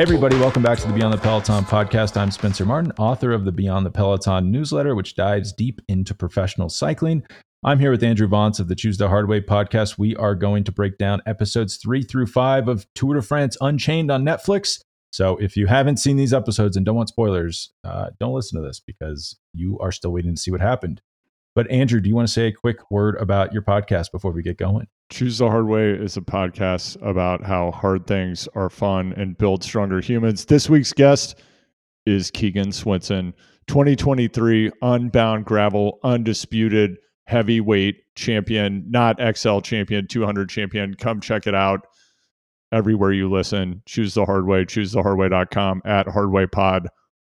Hey, everybody, welcome back to the Beyond the Peloton podcast. I'm Spencer Martin, author of the Beyond the Peloton newsletter, which dives deep into professional cycling. I'm here with Andrew Vontz of the Choose the Hard Way podcast. We are going to break down episodes three through five of Tour de France Unchained on Netflix. So if you haven't seen these episodes and don't want spoilers, uh, don't listen to this because you are still waiting to see what happened. But Andrew, do you want to say a quick word about your podcast before we get going? Choose the Hard Way is a podcast about how hard things are fun and build stronger humans. This week's guest is Keegan Swenson, 2023 Unbound Gravel Undisputed Heavyweight Champion, not XL Champion, 200 Champion. Come check it out everywhere you listen. Choose the Hard Way, choosethehardway.com at Hardway Pod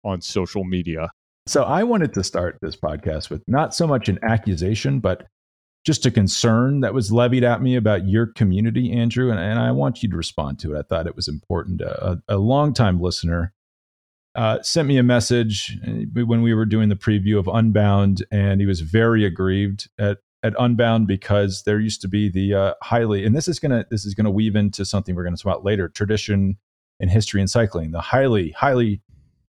on social media. So I wanted to start this podcast with not so much an accusation, but just a concern that was levied at me about your community, Andrew, and, and I want you to respond to it. I thought it was important. A, a longtime listener uh, sent me a message uh, when we were doing the preview of Unbound, and he was very aggrieved at at Unbound because there used to be the uh, highly, and this is gonna this is gonna weave into something we're gonna talk about later, tradition and history in cycling. The highly highly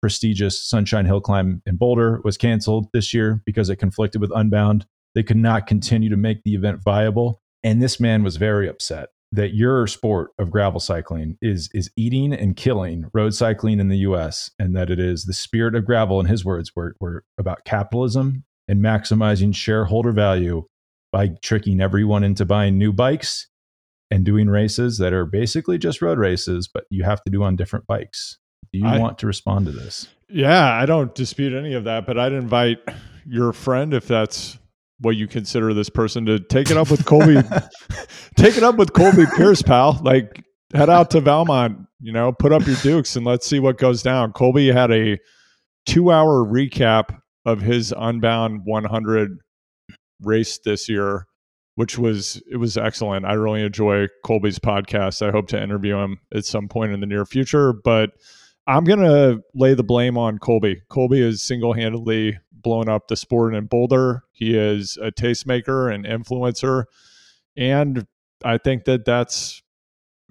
prestigious Sunshine Hill Climb in Boulder was canceled this year because it conflicted with Unbound. They could not continue to make the event viable. And this man was very upset that your sport of gravel cycling is is eating and killing road cycling in the US and that it is the spirit of gravel in his words were, were about capitalism and maximizing shareholder value by tricking everyone into buying new bikes and doing races that are basically just road races but you have to do on different bikes. Do you I, want to respond to this? Yeah, I don't dispute any of that, but I'd invite your friend if that's what you consider this person to take it up with Colby. take it up with Colby Pierce, pal. Like head out to Valmont, you know, put up your dukes and let's see what goes down. Colby had a two-hour recap of his Unbound 100 race this year, which was it was excellent. I really enjoy Colby's podcast. I hope to interview him at some point in the near future, but I'm gonna lay the blame on Colby. Colby is single-handedly blown up the sport in Boulder. He is a tastemaker and influencer, and I think that that's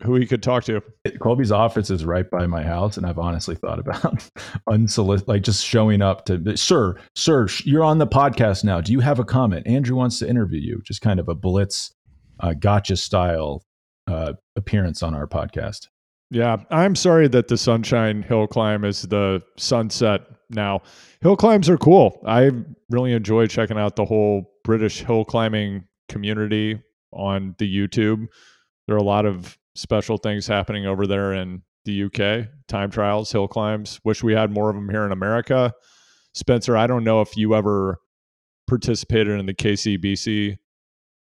who he could talk to. Colby's office is right by my house, and I've honestly thought about unsolicited, like just showing up to, sir, sir, you're on the podcast now. Do you have a comment? Andrew wants to interview you. Just kind of a blitz, uh, gotcha style uh, appearance on our podcast. Yeah, I'm sorry that the Sunshine Hill Climb is the sunset now. Hill climbs are cool. I really enjoy checking out the whole British hill climbing community on the YouTube. There are a lot of special things happening over there in the UK. Time trials, hill climbs. Wish we had more of them here in America. Spencer, I don't know if you ever participated in the KCBC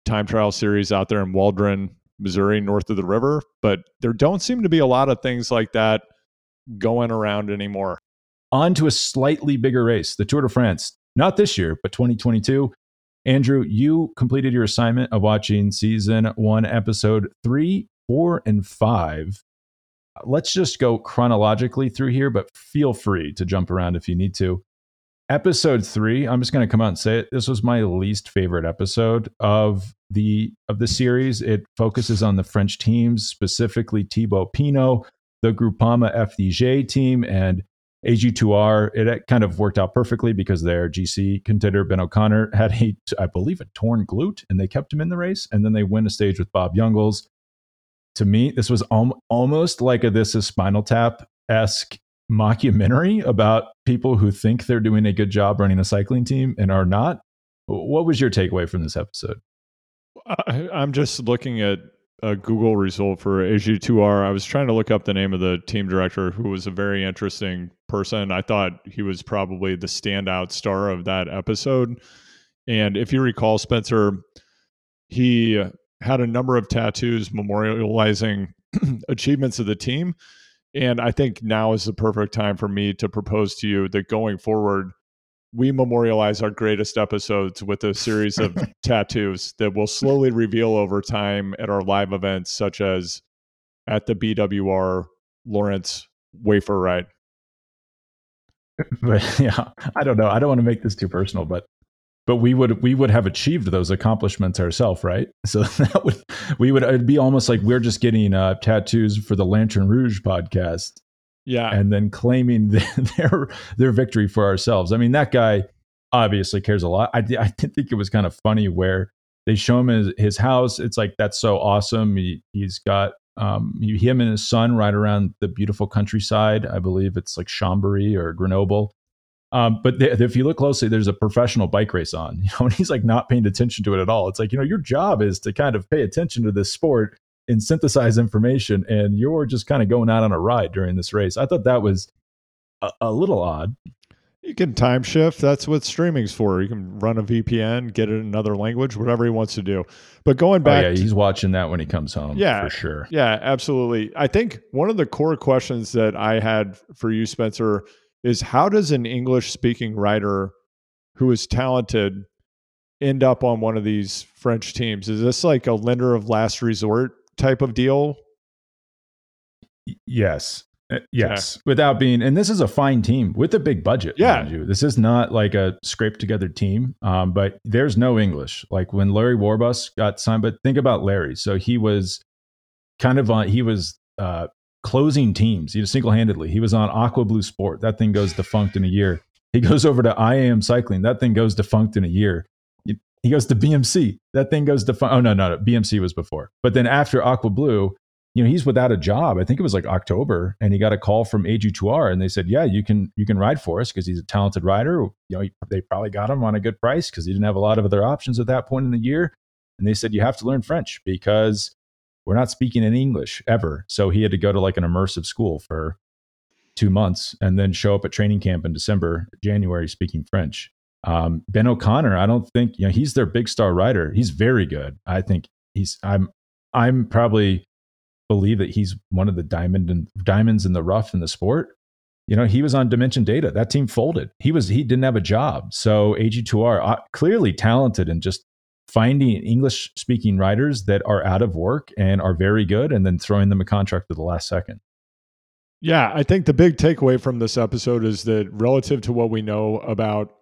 time trial series out there in Waldron, Missouri, north of the river, but there don't seem to be a lot of things like that going around anymore. On to a slightly bigger race, the Tour de France. Not this year, but 2022. Andrew, you completed your assignment of watching season one, episode three, four, and five. Let's just go chronologically through here, but feel free to jump around if you need to. Episode three, I'm just going to come out and say it. This was my least favorite episode of the of the series. It focuses on the French teams, specifically Thibaut Pinot, the Groupama FDJ team, and AG2R. It kind of worked out perfectly because their GC contender Ben O'Connor had a, I believe, a torn glute, and they kept him in the race. And then they win a stage with Bob Jungels. To me, this was al- almost like a This Is Spinal Tap esque mockumentary about people who think they're doing a good job running a cycling team and are not. What was your takeaway from this episode? I, I'm just looking at a Google result for AG2R. I was trying to look up the name of the team director, who was a very interesting person. I thought he was probably the standout star of that episode. And if you recall, Spencer, he had a number of tattoos memorializing achievements of the team. And I think now is the perfect time for me to propose to you that going forward, we memorialize our greatest episodes with a series of tattoos that will slowly reveal over time at our live events, such as at the BWR Lawrence Waffle Ride. But yeah, I don't know. I don't want to make this too personal, but but we would we would have achieved those accomplishments ourselves, right? So that would we would it'd be almost like we're just getting uh, tattoos for the Lanterne Rouge podcast Yeah. and then claiming their their victory for ourselves. I mean, that guy obviously cares a lot. I, I did think it was kind of funny where they show him his, his house. It's like that's so awesome. He, he's got um, him and his son ride around the beautiful countryside. I believe it's like Chambéry or Grenoble. Um, but th- if you look closely, there's a professional bike race on, you know, and he's like not paying attention to it at all. It's like, you know, your job is to kind of pay attention to this sport and synthesize information, and you're just kind of going out on a ride during this race. I thought that was a, a little odd. You can time shift. That's what streaming's for. You can run a VPN, get it in another language, whatever he wants to do. But going back, oh, yeah, he's watching that when he comes home. Yeah, for sure. Yeah, absolutely. I think one of the core questions that I had for you, Spencer, is how does an English speaking writer who is talented end up on one of these French teams? Is this like a lender of last resort type of deal? Yes. Uh, yes, without being, and this is a fine team with a big budget. Yeah, this is not like a scraped together team. Um, but there's no English. Like when Larry Warbasse got signed, but think about Larry. So he was kind of on. He was uh, closing teams. He was single handedly. He was on Aqua Blue Sport. That thing goes defunct in a year. He goes over to IAM Cycling. That thing goes defunct in a year. He goes to BMC. That thing goes defunct. Oh no, no, no. BMC was before. But then after Aqua Blue, you know, he's without a job. I think it was like October, and he got a call from AG2R, and they said, "Yeah, you can you can ride for us because he's a talented rider." You know, he, they probably got him on a good price because he didn't have a lot of other options at that point in the year. And they said, "You have to learn French because we're not speaking in English ever." So he had to go to like an immersive school for two months and then show up at training camp in December, January, speaking French. Um, ben O'Connor, I don't think you know he's their big star rider. He's very good. I think he's. I'm. I'm probably believe that he's one of the diamond and diamonds in the rough in the sport. You know, he was on Dimension Data. That team folded. He was he didn't have a job. So AG2R uh, clearly talented and just finding English speaking writers that are out of work and are very good, and then throwing them a contract at the last second. Yeah, I think the big takeaway from this episode is that relative to what we know about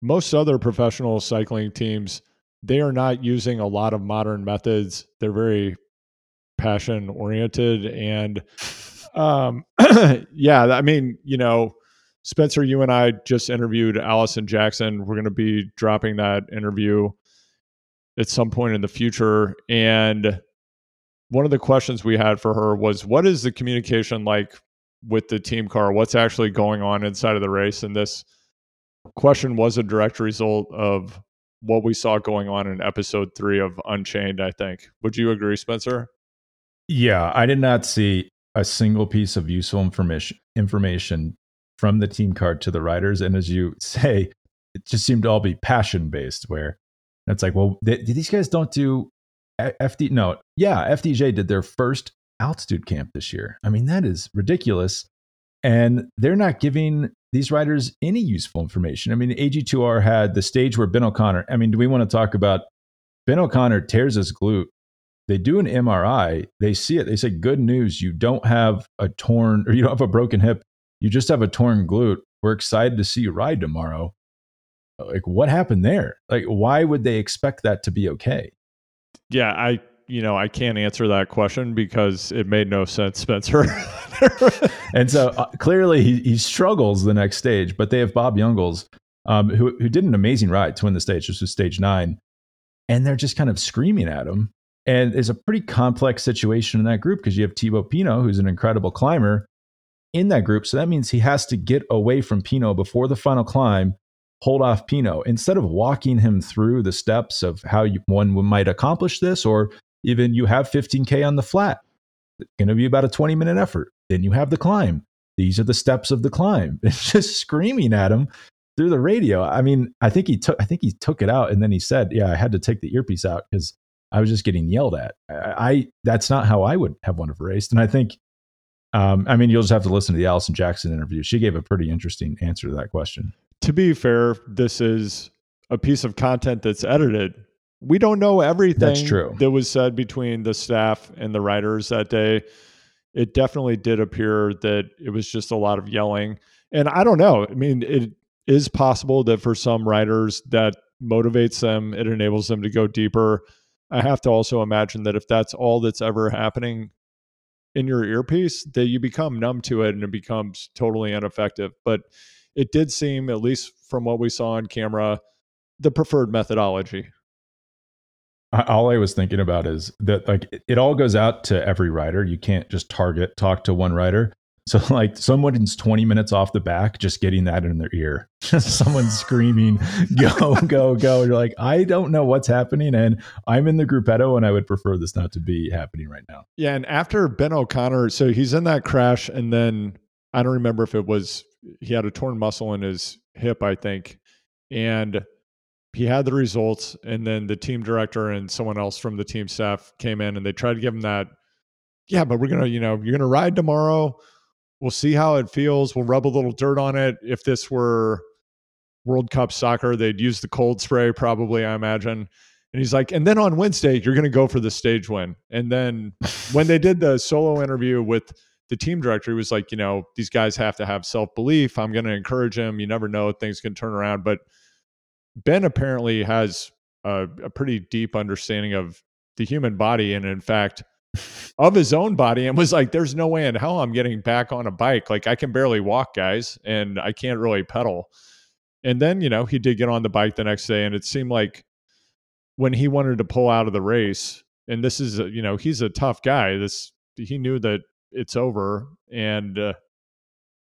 most other professional cycling teams, they are not using a lot of modern methods. They're very passion oriented and um yeah i mean you know spencer you and i just interviewed alison jackson we're going to be dropping that interview at some point in the future and one of the questions we had for her was what is the communication like with the team car what's actually going on inside of the race and this question was a direct result of what we saw going on in episode three of unchained i think would you agree spencer yeah, I did not see a single piece of useful information information from the team card to the riders. And as you say, it just seemed to all be passion based. Where it's like, well, they, these guys don't do FD. No, yeah, FDJ did their first altitude camp this year. I mean, that is ridiculous. And they're not giving these riders any useful information. I mean, AG2R had the stage where Ben O'Connor, I mean, do we want to talk about Ben O'Connor tears his glute they do an MRI, they see it, they say, good news, you don't have a torn or you don't have a broken hip, you just have a torn glute. We're excited to see you ride tomorrow. Like, what happened there? Like, why would they expect that to be okay? Yeah, I, you know, I can't answer that question because it made no sense, Spencer. and so uh, clearly he, he struggles the next stage, but they have Bob Jungels, um, who, who did an amazing ride to win the stage. This was stage nine. And they're just kind of screaming at him and it's a pretty complex situation in that group because you have Thibaut Pinot, who's an incredible climber in that group. So that means he has to get away from Pinot before the final climb, hold off Pinot instead of walking him through the steps of how you, one might accomplish this, or even you have 15K on the flat. It's going to be about a 20 minute effort. Then you have the climb. These are the steps of the climb. It's just screaming at him through the radio. I mean, I think he took I think he took it out and then he said, "Yeah, I had to take the earpiece out because I was just getting yelled at. I, I that's not how I would have one of race. And I think, um, I mean, you'll just have to listen to the Alison Jackson interview. She gave a pretty interesting answer to that question. To be fair, this is a piece of content that's edited. We don't know everything that's true. that was said between the staff and the writers that day. It definitely did appear that it was just a lot of yelling. And I don't know. I mean, it is possible that for some writers that motivates them, it enables them to go deeper I have to also imagine that if that's all that's ever happening in your earpiece that you become numb to it and it becomes totally ineffective. But it did seem, at least from what we saw on camera, the preferred methodology. All I was thinking about is that like it all goes out to every rider. You can't just target talk to one rider. So like someone's 20 minutes off the back, just getting that in their ear. Someone's screaming, go, go, go. You're like, I don't know what's happening. And I'm in the gruppetto and I would prefer this not to be happening right now. Yeah. And after Ben O'Connor, so he's in that crash and then I don't remember if it was he had a torn muscle in his hip, I think. And he had the results and then the team director and someone else from the team staff came in and they tried to give him that yeah but we're gonna you know you're gonna ride tomorrow. We'll see how it feels. We'll rub a little dirt on it. If this were world cup soccer they'd use the cold spray probably i imagine. And he's like and then on wednesday you're gonna go for the stage win. And then when they did the solo interview with the team director was like you know these guys have to have self-belief i'm gonna encourage them you never know things can turn around but Ben apparently has a, a pretty deep understanding of the human body, and in fact, of his own body, and was like, "There's no way in hell I'm getting back on a bike. Like I can barely walk, guys, and I can't really pedal." And then you know he did get on the bike the next day, and it seemed like when he wanted to pull out of the race, and this is a, you know he's a tough guy. This he knew that it's over, and uh,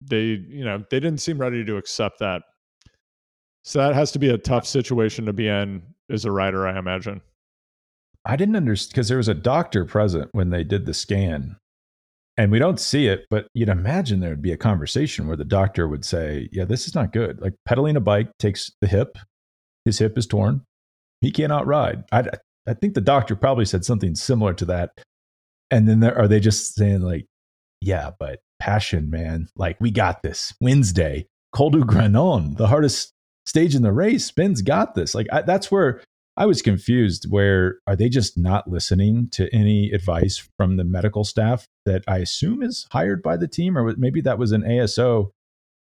they you know they didn't seem ready to accept that. So that has to be a tough situation to be in as a writer I imagine. I didn't understand because there was a doctor present when they did the scan. And we don't see it, but you'd imagine there would be a conversation where the doctor would say, Yeah, this is not good. Like pedaling a bike takes the hip, his hip is torn. He cannot ride. I, I think the doctor probably said something similar to that. And then are they just saying, like, Yeah, but passion, man. Like, we got this. Wednesday, Col du Granon, the hardest stage in the race. Ben's got this. Like I, that's where I was confused. Where are they just not listening to any advice from the medical staff that I assume is hired by the team, or maybe that was an ASO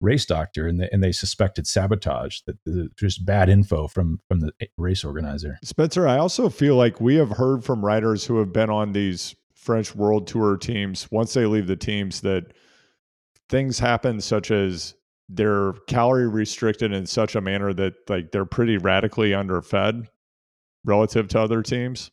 race doctor and they, and they suspected sabotage that just bad info from from the race organizer spencer i also feel like we have heard from riders who have been on these french world tour teams once they leave the teams that things happen such as they're calorie restricted in such a manner that like they're pretty radically underfed relative to other teams.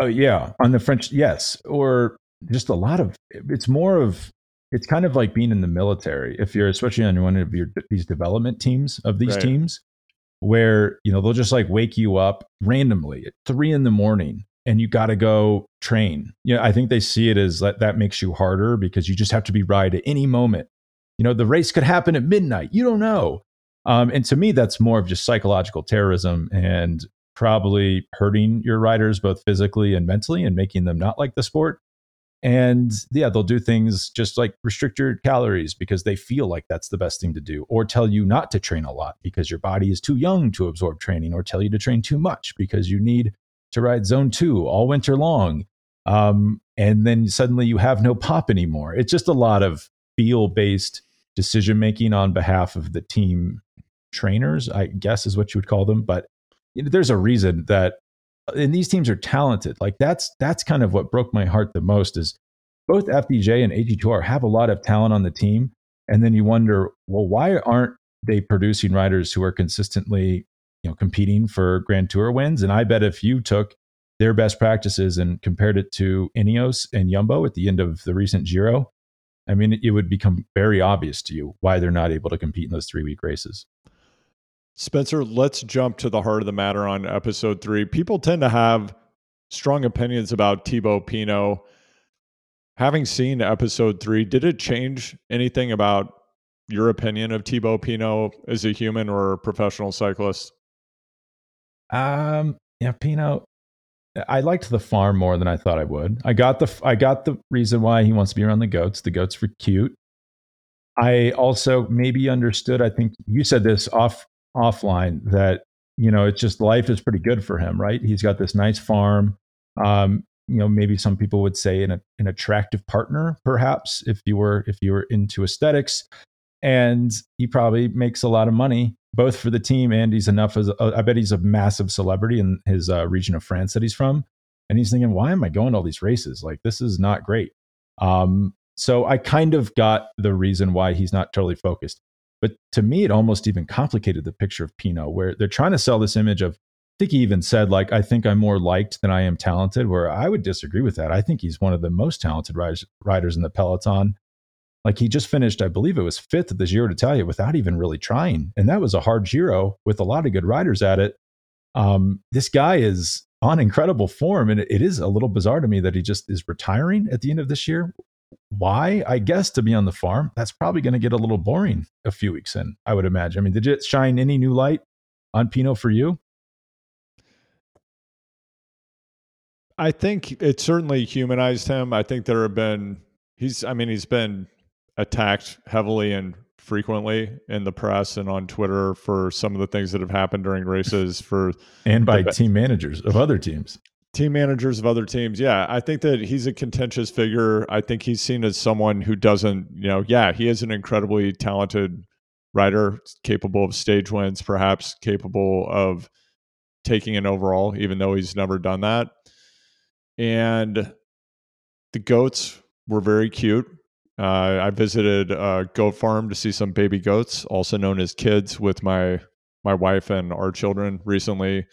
Oh yeah, on the French, yes, or just a lot of. It's more of. It's kind of like being in the military. If you're especially on one of your these development teams of these right. teams, where you know they'll just like wake you up randomly at three in the morning and you got to go train. Yeah, you know, I think they see it as that that makes you harder because you just have to be right at any moment you know, the race could happen at midnight. You don't know. Um, and to me, that's more of just psychological terrorism and probably hurting your riders both physically and mentally and making them not like the sport. And yeah, they'll do things just like restrict your calories because they feel like that's the best thing to do, or tell you not to train a lot because your body is too young to absorb training, or tell you to train too much because you need to ride zone two all winter long. Um, and then suddenly you have no pop anymore. It's just a lot of feel based decision making on behalf of the team trainers, I guess is what you would call them. But there's a reason that and these teams are talented. Like that's that's kind of what broke my heart the most is both FDJ and AG2R have a lot of talent on the team. And then you wonder, well, why aren't they producing riders who are consistently, you know, competing for Grand Tour wins? And I bet if you took their best practices and compared it to Ineos and Jumbo at the end of the recent Giro, I mean, it would become very obvious to you why they're not able to compete in those three week races. Spencer, let's jump to the heart of the matter on episode three. People tend to have strong opinions about Thibaut Pinot. Having seen episode three, did it change anything about your opinion of Thibaut Pinot as a human or a professional cyclist? Um, yeah, Pinot. I liked the farm more than I thought I would. I got the I got the reason why he wants to be around the goats. The goats were cute. I also maybe understood. I think you said this off offline that you know it's just life is pretty good for him, right? He's got this nice farm. Um, you know, maybe some people would say an an attractive partner, perhaps if you were if you were into aesthetics, and he probably makes a lot of money both for the team and he's enough as a, I bet he's a massive celebrity in his uh, region of France that he's from. and he's thinking, why am I going to all these races? Like this is not great. Um, so I kind of got the reason why he's not totally focused. But to me, it almost even complicated the picture of Pinot, where they're trying to sell this image of, I think he even said, like, I think I'm more liked than I am talented, where I would disagree with that. I think he's one of the most talented riders, riders in the peloton. Like he just finished, I believe it was fifth at the Giro d'Italia without even really trying. And that was a hard Giro with a lot of good riders at it. Um, this guy is on incredible form. And it, it is a little bizarre to me that he just is retiring at the end of this year why? I guess to be on the farm, that's probably going to get a little boring a few weeks in, I would imagine. I mean, did it shine any new light on Pinot for you? I think it certainly humanized him. I think there have been, he's, I mean, he's been attacked heavily and frequently in the press and on Twitter for some of the things that have happened during races for and by the, team managers of other teams team managers of other teams. Yeah, I think that he's a contentious figure. I think he's seen as someone who doesn't, you know, yeah, he is an incredibly talented rider, capable of stage wins, perhaps capable of taking an overall, even though he's never done that. And the goats were very cute. Uh, I visited a goat farm to see some baby goats, also known as kids, with my my wife and our children recently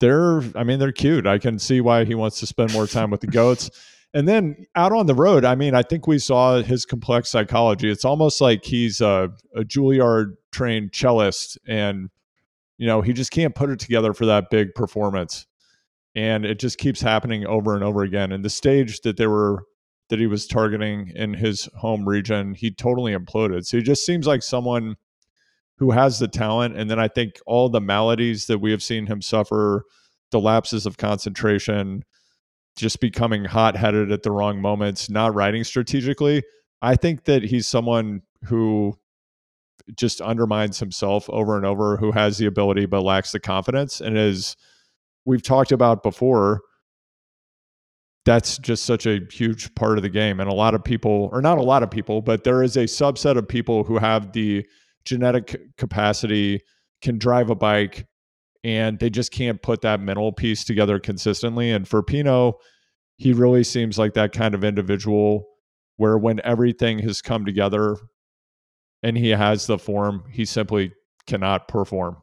they're I mean they're cute. I can see why he wants to spend more time with the goats. And then out on the road, I mean, I think we saw his complex psychology. It's almost like he's a, a Juilliard trained cellist, and you know he just can't put it together for that big performance, and it just keeps happening over and over again. And the stage that they were that he was targeting in his home region, he totally imploded. So he just seems like someone who has the talent. And then I think all the maladies that we have seen him suffer, the lapses of concentration, just becoming hot headed at the wrong moments, not riding strategically. I think that he's someone who just undermines himself over and over, who has the ability but lacks the confidence. And as we've talked about before, that's just such a huge part of the game. And a lot of people, or not a lot of people, but there is a subset of people who have the genetic capacity, can drive a bike, and they just can't put that mental piece together consistently. And for Pinot, he really seems like that kind of individual where when everything has come together and he has the form, he simply cannot perform.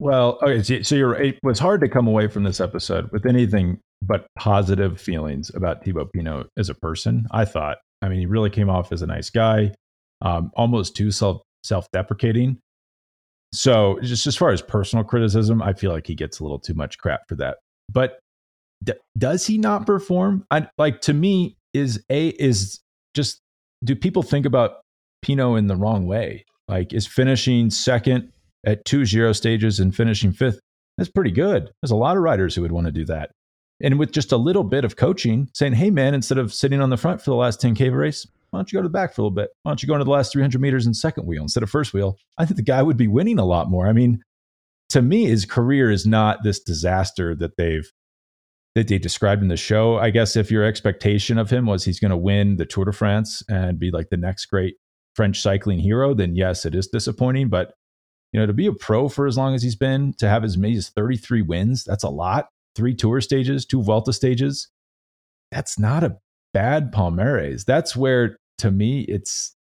Well, okay, so you're, it was hard to come away from this episode with anything but positive feelings about Thibaut Pinot as a person. I thought, I mean, he really came off as a nice guy um, almost too self self deprecating. So just as far as personal criticism, I feel like he gets a little too much crap for that. But d- does he not perform? I, like to me, is a is just do people think about Pinot in the wrong way? Like is finishing second at two Giro stages and finishing fifth? That's pretty good. There's a lot of riders who would want to do that. And with just a little bit of coaching, saying, "Hey, man, instead of sitting on the front for the last 10k of a race, why don't you go to the back for a little bit? Why don't you go into the last 300 meters in second wheel instead of first wheel? I think the guy would be winning a lot more. I mean, to me, his career is not this disaster that they've that they described in the show. I guess if your expectation of him was he's going to win the Tour de France and be like the next great French cycling hero, then yes, it is disappointing. But you know, to be a pro for as long as he's been, to have as many as 33 wins, that's a lot. Three tour stages, two Vuelta stages. That's not a bad Palmares. That's where to me it's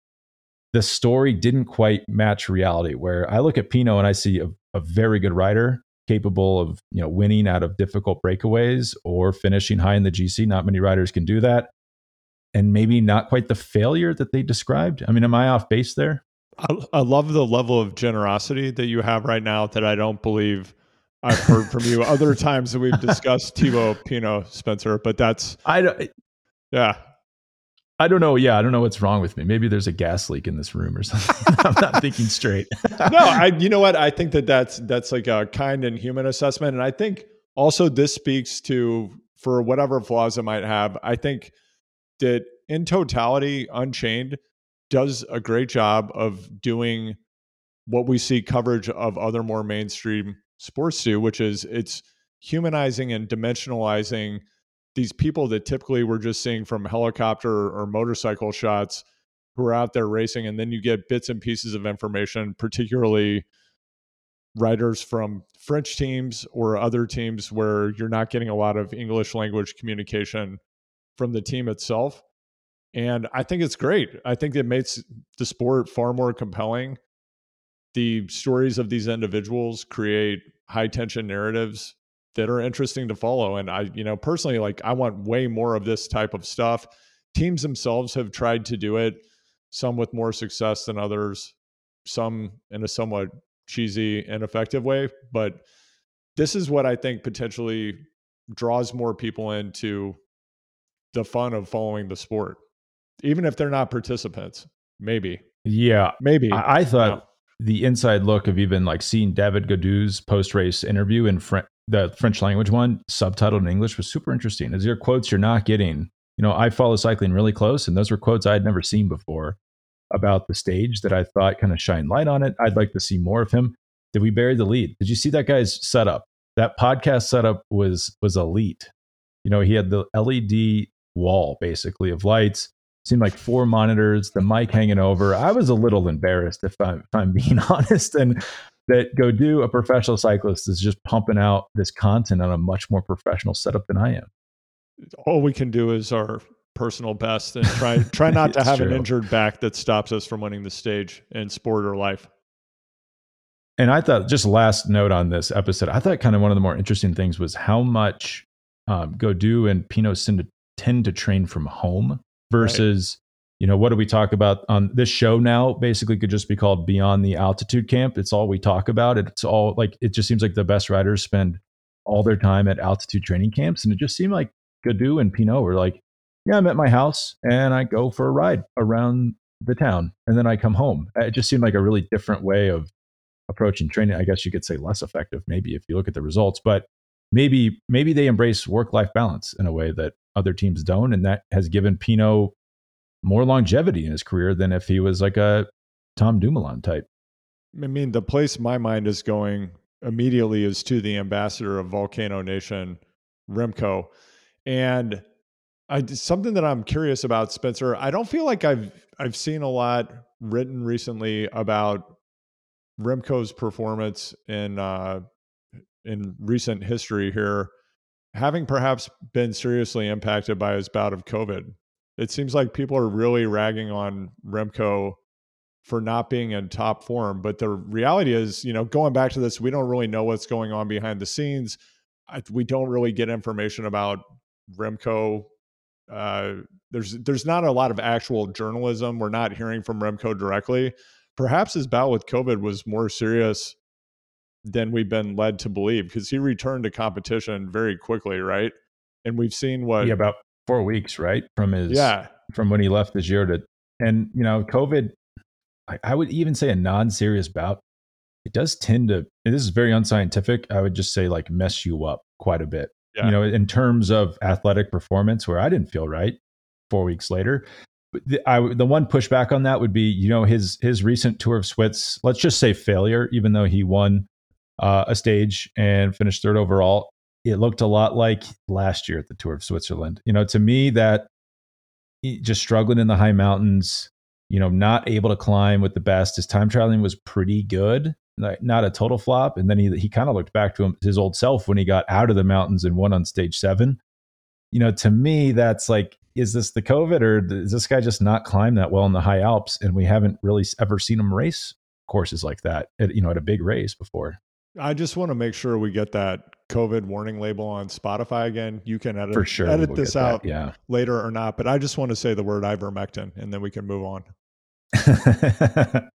the story didn't quite match reality. Where I look at Pinot and I see a, a very good rider capable of you know winning out of difficult breakaways or finishing high in the GC. Not many riders can do that, and maybe not quite the failure that they described. I mean, am I off base there? I, I love the level of generosity that you have right now that I don't believe I've heard from you other times that we've discussed Thibaut Pinot, Spencer, but that's I don't yeah. I don't know. Yeah, I don't know what's wrong with me. Maybe there's a gas leak in this room or something. I'm not thinking straight. no, I. You know what? I think that that's that's like a kind and human assessment, and I think also this speaks to for whatever flaws it might have. I think that in totality, Unchained does a great job of doing what we see coverage of other more mainstream sports do, which is it's humanizing and dimensionalizing these people that typically we're just seeing from helicopter or motorcycle shots who are out there racing and then you get bits and pieces of information particularly riders from French teams or other teams where you're not getting a lot of English language communication from the team itself. And I think it's great. I think it makes the sport far more compelling. The stories of these individuals create high tension narratives that are interesting to follow. And I, you know, personally, like I want way more of this type of stuff. Teams themselves have tried to do it, some with more success than others, some in a somewhat cheesy and effective way. But this is what I think potentially draws more people into the fun of following the sport, even if they're not participants. Maybe. Yeah. Maybe. I, I thought the inside look of even like seeing David Gaudu's post race interview in French, the French language one, subtitled in English, was super interesting. Is your quotes you're not getting. You know, I follow cycling really close, and those were quotes I had never seen before about the stage that I thought kind of shine light on it. I'd like to see more of him. Did we bury the lead? Did you see that guy's setup? That podcast setup was was elite. You know, he had the LED wall basically of lights. Seemed like four monitors, the mic hanging over. I was a little embarrassed if I'm, if I'm being honest. And that Gaudu, a professional cyclist, is just pumping out this content on a much more professional setup than I am. All we can do is our personal best and try try not to have true. an injured back that stops us from winning the stage in sport or life. And I thought, just last note on this episode, I thought kind of one of the more interesting things was how much um, Gaudu and Pinot tend to train from home versus, right. you know, what do we talk about on this show now? Basically, could just be called Beyond the Altitude Camp. It's all we talk about. It's all like, it just seems like the best riders spend all their time at altitude training camps. And it just seemed like Gaudu and Pinot were like, yeah, I'm at my house and I go for a ride around the town and then I come home. Uh, it just seemed like a really different way of approaching training. I guess you could say less effective, maybe if you look at the results, but maybe maybe they embrace work life balance in a way that other teams don't, and that has given Pinot more longevity in his career than if he was like a Tom Dumoulin type. I mean, the place my mind is going immediately is to the ambassador of Volcano Nation, Remco, and I something that I'm curious about, Spencer. I don't feel like I've I've seen a lot written recently about Remco's performance in uh, in recent history here, having perhaps been seriously impacted by his bout of COVID. It seems like people are really ragging on Remco for not being in top form, but the reality is, you know, going back to this, we don't really know what's going on behind the scenes. I, we don't really get information about Remco uh, there's there's not a lot of actual journalism. We're not hearing from Remco directly. Perhaps his bout with COVID was more serious than we've been led to believe because he returned to competition very quickly, right? And we've seen what yeah, about four weeks, right, from his yeah from when he left this year to and you know COVID. I, I would even say a non-serious bout. It does tend to. this is very unscientific. I would just say like mess you up quite a bit yeah. you know, in terms of athletic performance, where I didn't feel right four weeks later. The, I, the one pushback on that would be, you know, his his recent tour of Switz. Let's just say failure, even though he won uh, a stage and finished third overall. It looked a lot like last year at the Tour of Switzerland. You know, to me, that just struggling in the high mountains, you know, not able to climb with the best. His time traveling was pretty good, like not a total flop. And then he he kind of looked back to him, his old self when he got out of the mountains and won on stage seven. You know, to me, that's like, is this the COVID or does this guy just not climb that well in the high Alps? And we haven't really ever seen him race courses like that, at, you know, at a big race before. I just want to make sure we get that COVID warning label on Spotify again. You can edit for sure edit this out yeah. later or not, but I just want to say the word ivermectin and then we can move on.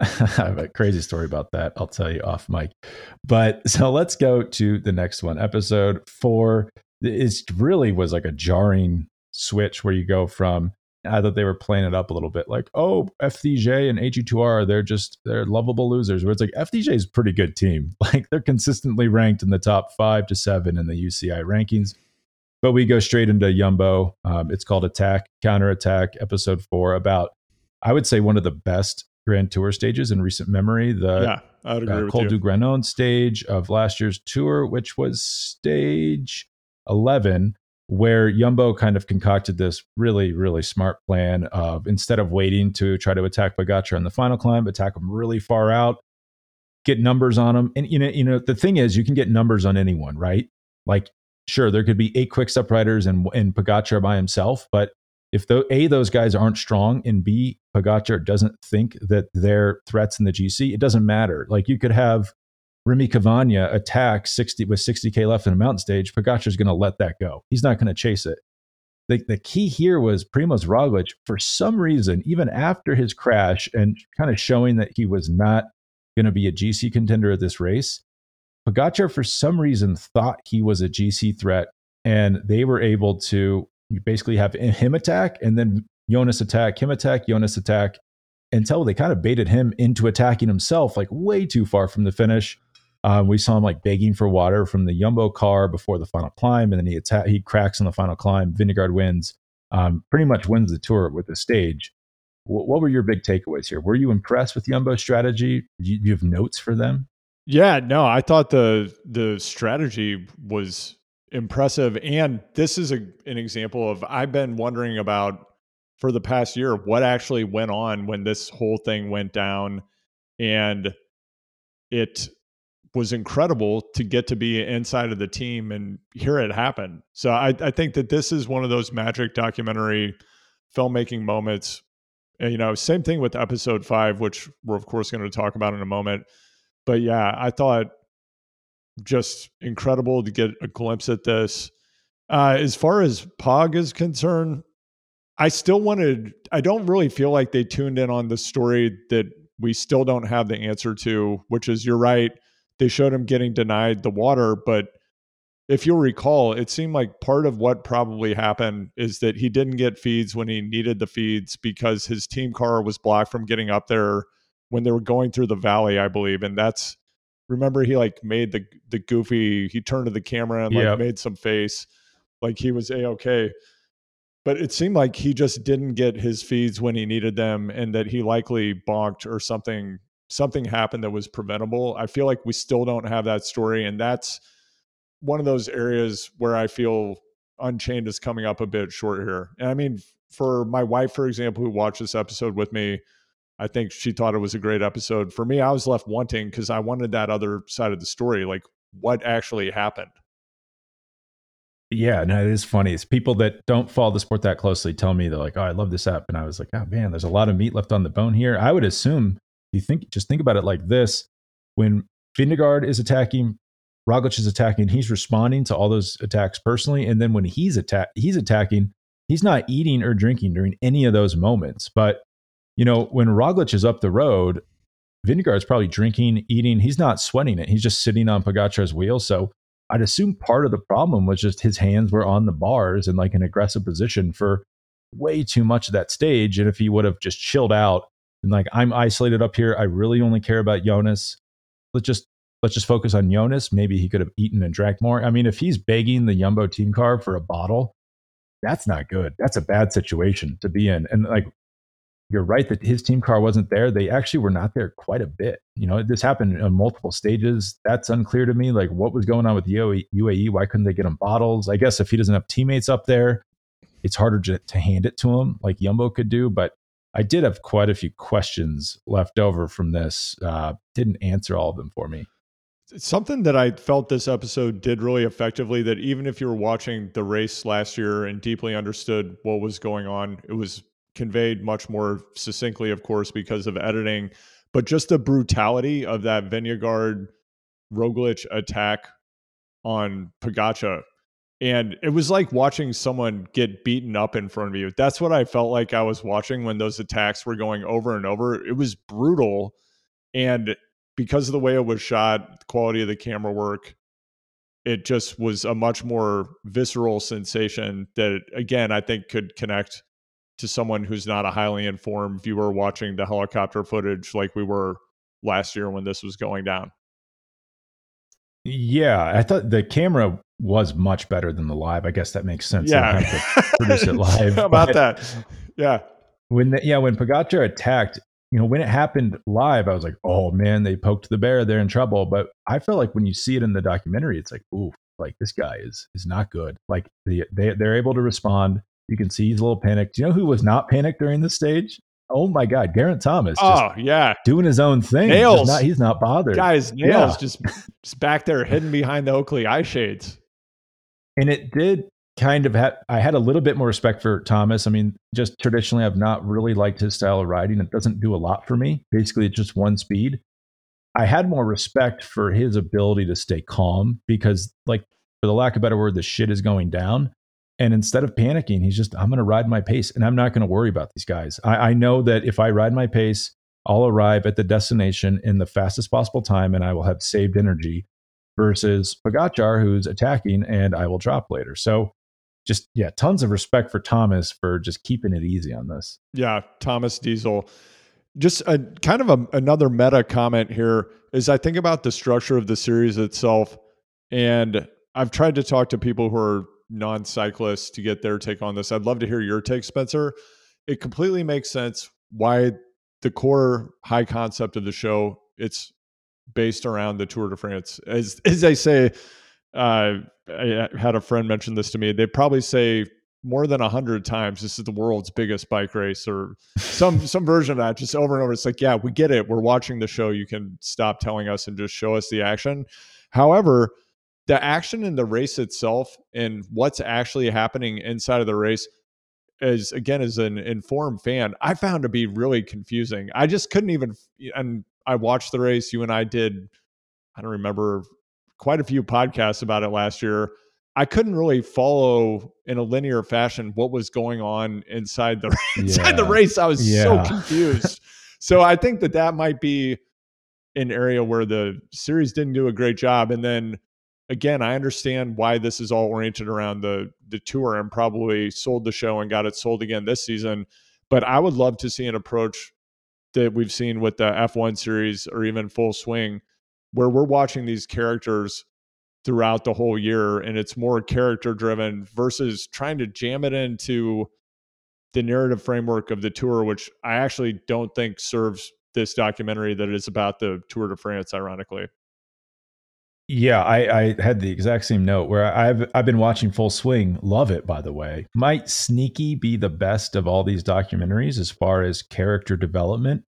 I have a crazy story about that. I'll tell you off mic. But so let's go to the next one. Episode four It really was like a jarring switch where you go from I thought they were playing it up a little bit, like, oh, FDJ and AG2R, they're just they're lovable losers. Where it's like FDJ is a pretty good team. Like they're consistently ranked in the top five to seven in the UCI rankings. But we go straight into Yumbo. Um, it's called Attack, Counter Attack, episode four, about I would say one of the best Grand Tour stages in recent memory. The yeah, I would agree uh, Col du Granon stage of last year's tour, which was stage 11, where Yumbo kind of concocted this really, really smart plan of instead of waiting to try to attack Pogacar on the final climb, attack him really far out, get numbers on them. And you know, you know, the thing is, you can get numbers on anyone, right? Like, sure, there could be eight quick step riders and and Pogacar by himself, but if the a those guys aren't strong and b Pogacar doesn't think that they're threats in the GC, it doesn't matter. Like you could have Rémi Cavagna attack 60 with 60k left in a mountain stage. Pogacar's going to let that go. He's not going to chase it. The, the key here was Primoz Roglic, for some reason, even after his crash and kind of showing that he was not going to be a GC contender at this race, Pogacar, for some reason, thought he was a GC threat, and they were able to basically have him attack and then Jonas attack, him attack, Jonas attack, until they kind of baited him into attacking himself, like way too far from the finish. Um, we saw him like begging for water from the Yumbo car before the final climb, and then he atta- he cracks on the final climb. Vingegaard wins, um, pretty much wins the tour with the stage. W- what were your big takeaways here? Were you impressed with Jumbo's strategy? You, you have notes for them? Yeah, no, I thought the the strategy was impressive, and this is a, an example of I've been wondering about for the past year what actually went on when this whole thing went down, and it was incredible to get to be inside of the team and hear it happen. So I, I think that this is one of those magic documentary filmmaking moments. And, you know, same thing with episode five, which we're of course going to talk about in a moment. But yeah, I thought just incredible to get a glimpse at this. Uh, as far as Pog is concerned, I still wanted, I don't really feel like they tuned in on the story that we still don't have the answer to, which is you're right they showed him getting denied the water. But if you'll recall, it seemed like part of what probably happened is that he didn't get feeds when he needed the feeds because his team car was blocked from getting up there when they were going through the valley, I believe. And that's remember he like made the the goofy he turned to the camera and like yep. made some face like he was a okay but it seemed like he just didn't get his feeds when he needed them and that he likely bonked or something something happened that was preventable. I feel like we still don't have that story. And that's one of those areas where I feel Unchained is coming up a bit short here. And I mean, for my wife, for example, who watched this episode with me, I think she thought it was a great episode. For me, I was left wanting because I wanted that other side of the story, like what actually happened. Yeah, no, it is funny. It's people that don't follow the sport that closely tell me they're like, "Oh, I love this app," and I was like, "Oh man, there's a lot of meat left on the bone here." I would assume you think just think about it like this: when Vingegaard is attacking, Roglic is attacking, he's responding to all those attacks personally, and then when he's attack he's attacking, he's not eating or drinking during any of those moments. But you know, when Roglic is up the road, Vingegaard's probably drinking, eating. He's not sweating it. He's just sitting on Pogacar's wheel. So I'd assume part of the problem was just his hands were on the bars in like an aggressive position for way too much of that stage. And if he would have just chilled out and like I'm isolated up here. I really only care about Jonas. Let's just let's just focus on Jonas. Maybe he could have eaten and drank more. I mean, if he's begging the Yumbo team car for a bottle, that's not good. That's a bad situation to be in. And like you're right that his team car wasn't there. They actually were not there quite a bit. You know, this happened on multiple stages. That's unclear to me. Like what was going on with UAE? Why couldn't they get him bottles? I guess if he doesn't have teammates up there, it's harder to, to hand it to him like Yumbo could do. But I did have quite a few questions left over from this. Uh, didn't answer all of them for me. Something that I felt this episode did really effectively that even if you were watching the race last year and deeply understood what was going on, it was conveyed much more succinctly, of course, because of editing. But just the brutality of that Vingegaard Roglic attack on Pogacar and it was like watching someone get beaten up in front of you. That's what I felt like I was watching when those attacks were going over and over. It was brutal. And because of the way it was shot, the quality of the camera work, it just was a much more visceral sensation that, again, I think could connect to someone who's not a highly informed viewer watching the helicopter footage like we were last year when this was going down. Yeah, I thought the camera was much better than the live. I guess that makes sense. Yeah, produce it live. How about but that? Yeah. When the, yeah, when Pogacar attacked, you know, when it happened live, I was like, oh man, they poked the bear. They're in trouble. But I felt like when you see it in the documentary, it's like, ooh, like this guy is is not good. Like the, they they're able to respond. You can see he's a little panicked. Do you know who was not panicked during this stage? oh my God, Geraint Thomas. Oh yeah, doing his own thing. Nails. He's not, he's not bothered. Guys, nails yeah. just just back there hidden behind the Oakley eye shades. And it did kind of. I had a little bit more respect for Thomas. I mean, just traditionally, I've not really liked his style of riding. It doesn't do a lot for me. Basically, it's just one speed. I had more respect for his ability to stay calm because, like, for the lack of a better word, the shit is going down. And instead of panicking, he's just, I'm going to ride my pace and I'm not going to worry about these guys. I, I, know that if I ride my pace, I'll arrive at the destination in the fastest possible time and I will have saved energy versus Pogacar, who's attacking and I will drop later. So, just, yeah, tons of respect for Thomas for just keeping it easy on this. Yeah, Thomas Diesel. Just a kind of a, another meta comment here is I think about the structure of the series itself. And I've tried to talk to people who are non cyclists to get their take on this. I'd love to hear your take, Spencer. It completely makes sense why the core high concept of the show it's based around the Tour de France. As as they say, uh, I had a friend mention this to me. They probably say more than a hundred times this is the world's biggest bike race or some some version of that just over and over. It's like yeah we get it. We're watching the show. You can stop telling us and just show us the action. However the action in the race itself and what's actually happening inside of the race is again as an informed fan. I found to be really confusing. I just couldn't even and i watched the race you and i did i don't remember quite a few podcasts about it last year. I couldn't really follow in a linear fashion what was going on inside the inside the race. I was yeah. so confused. So i think that that might be an area where the series didn't do a great job. And then again, I understand why this is all oriented around the the tour and probably sold the show and got it sold again this season. But I would love to see an approach that we've seen with the F1 series or even full swing, where we're watching these characters throughout the whole year and it's more character driven versus trying to jam it into the narrative framework of the tour, which I actually don't think serves this documentary that is about the Tour de France, ironically. Yeah, I, I, had the exact same note where I've I've been watching Full Swing. Love it, by the way. Might Sneaky be the best of all these documentaries as far as character development